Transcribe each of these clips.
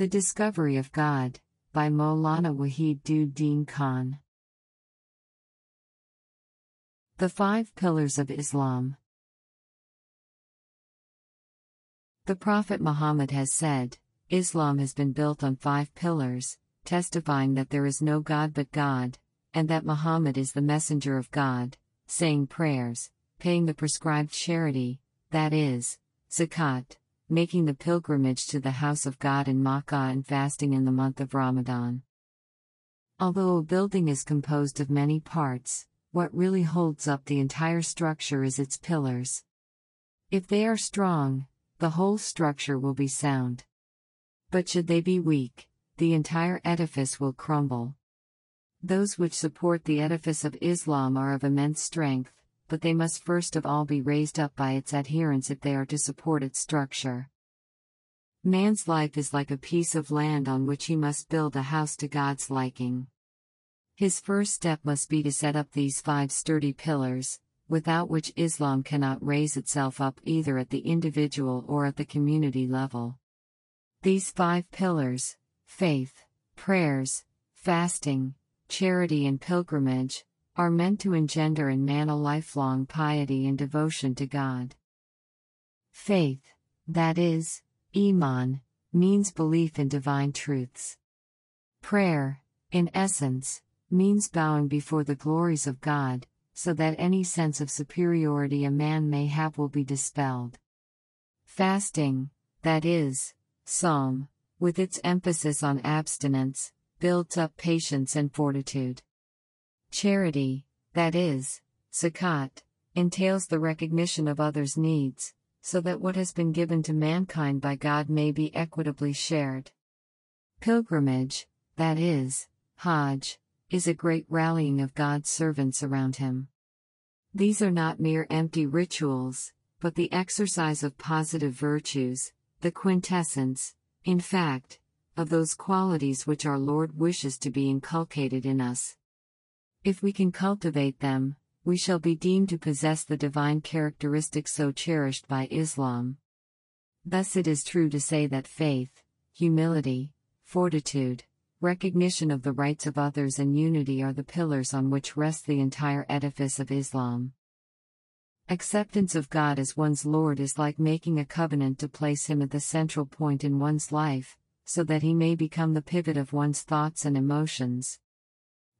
The discovery of God by Maula the five Islam the prophet Muhammad has said Islam has been built five there is no God but God Muhammad is the messenger of God saying prayer share making the pilgrimage to the house of God in Makkah and fasting in the month of Ramadan. Although a building is composed of many parts, what really holds up the entire structure is its pillars. If they are strong, the whole structure will be sound. But should they be weak, the entire edifice will crumble. Those which support the edifice of Islam are of immense strength, means life peace of land like first five which Islam knock ways it self up individual or or man to under in meaning inversion to God faith that is ایمان means belief in divine truths prayer Anas means bowing before the glories of God so that ace of superiority a man may be dispelled fasting this some with its emphasis on abstinence builds up patience and purified she that is set in the recognitions needs so that what has be man kind by God may be ایوڈی shared پیل کرز ہاج is a willing of God serve Anas around these are not mere empty rituals the E exercise of positive virtue of درز کو lord wishes to be inculcated If we can cultivate them, we shall be deemed to possess the divine characteristics so cherished by Islam. Thus it is true to say that faith, humility, fortitude, recognition of the rights of others and unity are the pillars on which rests the entire edifice of Islam. Acceptance of God as one's Lord is like making a covenant to place Him at the central point in one's life, so that He may become the pivot of one's thoughts and emotions.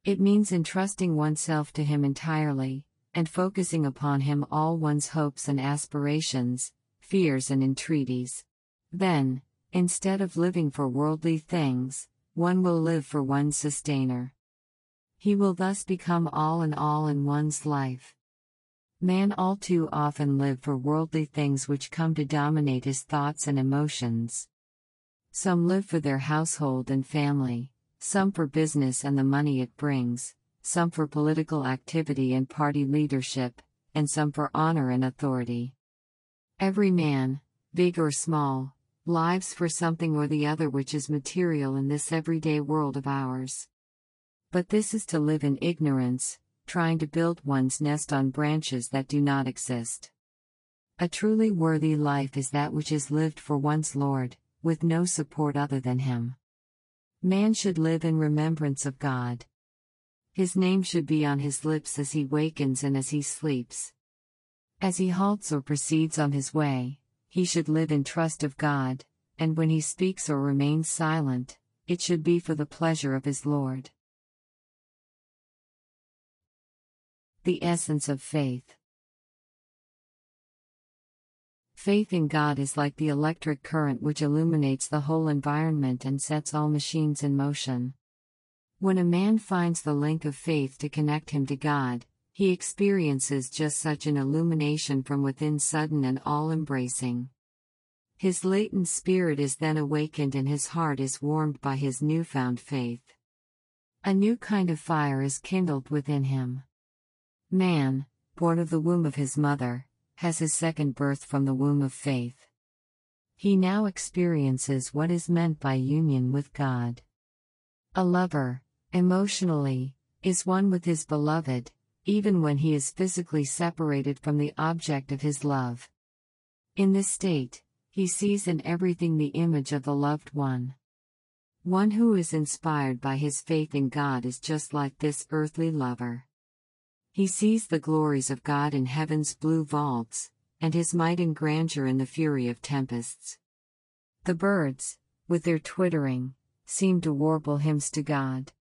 It means entrusting oneself to Him entirely, and focusing upon Him all one's hopes and aspirations, fears and entreaties. Then, instead of living for worldly things, one will live for one's Sustainer. He will thus become all in all in one's life. Man all too often live for worldly things which come to dominate his thoughts and emotions. Some live for their household and family, some for business and the money it brings, some for political activity and party leadership, and some for honor and authority. Every man, big or small, lives for something or the other which is material in this everyday world of ours. But this is to live in ignorance, trying to build one's nest on branches that do not exist. A truly worthy life is that which is lived for one's Lord, with no support other than Him. Man should live in remembrance of God. His name should be on his lips as he wakens and as he sleeps. As he halts or proceeds on his way, he should live in trust of God, and when he speaks or remains silent, it should be for the pleasure of his Lord. The essence of faith. Faith in God is like the electric current which illuminates the whole environment and sets all machines in motion. When a man finds the link of faith to connect him to God, he experiences just such an illumination from within, sudden and all-embracing. His latent spirit is then awakened and his heart is warmed by his newfound faith. A new kind of fire is kindled within him. Man, born of the womb of his mother, has his second birth from the womb of faith. He now experiences what is meant by union with God. A lover, emotionally, is one with his beloved, even when he is physically separated from the object of his love. In this state, he sees in everything the image of the loved one. One who is inspired by his faith in God is just like this earthly lover. He sees the glories of God in heaven's blue vaults, and his might and grandeur in the fury of tempests. The birds, with their twittering, seem to warble hymns to God.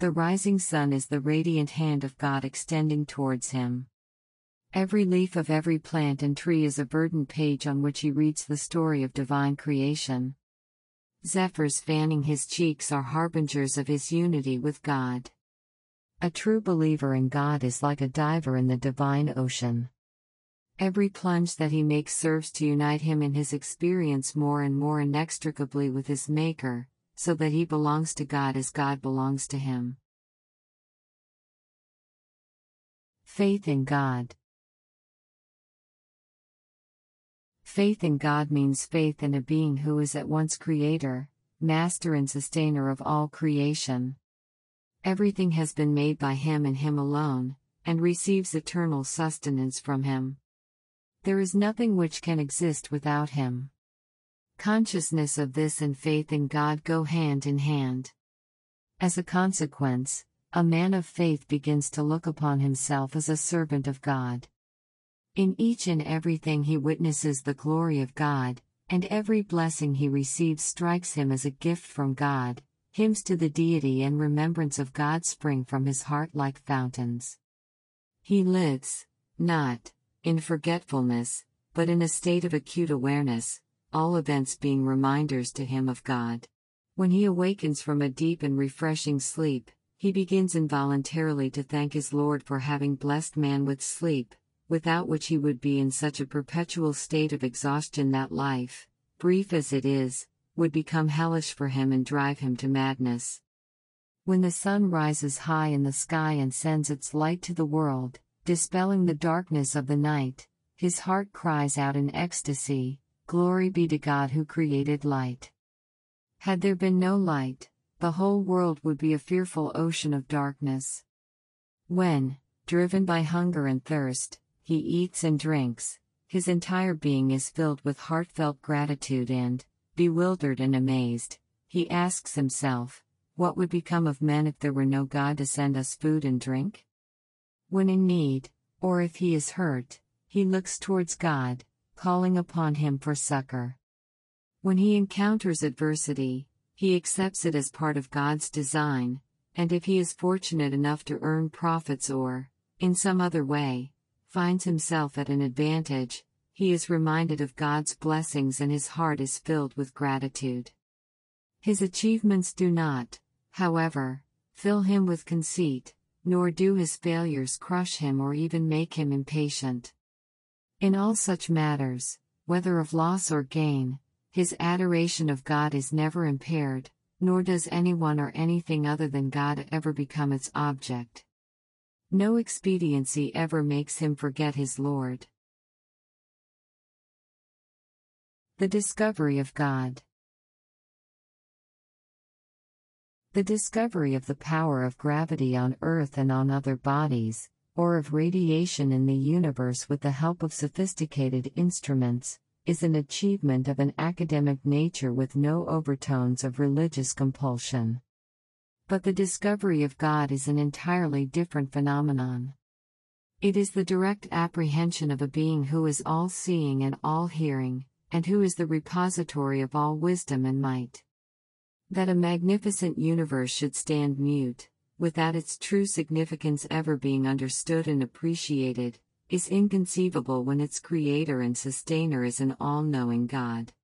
The rising sun is the radiant hand of God extending towards him. Every leaf of every plant and tree is a verdant page on which he reads the story of divine creation. Zephyrs fanning his cheeks are harbingers of his unity with God. A true believer in God is likes مورس میکرگز means faith who is a mass to and sustainer of آئیشن Everything has been made by Him and Him alone, and receives eternal sustenance from Him. There is nothing which can exist without Him. Consciousness of this and faith in God go hand in hand. As a consequence, a man of faith begins to look upon himself as a servant of God. In each and everything he witnesses the glory of God, and every blessing he receives strikes him as a gift from God, Hymns to the deity and remembrance of God spring from his heart like fountains. He lives, not in forgetfulness, but in a state of acute awareness, all events being reminders to him of God. When he awakens from a deep and refreshing sleep, he begins involuntarily to thank his Lord for having blessed man with sleep, without which he would be in such a perpetual state of exhaustion that life, brief as it is, would become hellish for him and drive him to madness. When the sun rises high in the sky and sends its light to the world, dispelling the darkness of the night, his heart cries out in ecstasy, "Glory be to God who created light." Had there been no light, the whole world would be a fearful ocean of darkness. When, driven by hunger and thirst, he eats and drinks, his entire being is filled with heartfelt gratitude and, ویلڈرف what ویلڈ and drink one انیڈ or ٹوڈ God following up ہان him for succour one he enters at worship is part God if he is fortunates way finds ہیلفج He is reminded of God's blessings and his heart is filled with gratitude. His achievements do not, however, fill him with conceit, nor do his failures crush him or even make him impatient. In all such matters, whether of loss or gain, his adoration of God is never impaired, nor does anyone or anything other than God ever become its object. No expediency ever makes him forget his Lord. The discovery of God. The discovery of the power of gravity on Earth and on other bodies, or of radiation in the universe with the help of sophisticated instruments, is an achievement of an academic nature with no overtones of religious compulsion. But the discovery of God is an entirely different phenomenon. It is the direct apprehension of a being who is all-seeing and all-hearing, and who is the repository of all wisdom and might. That a magnificent universe should stand mute, without its true significance ever being understood and appreciated, is inconceivable when its creator and sustainer is an all-knowing God.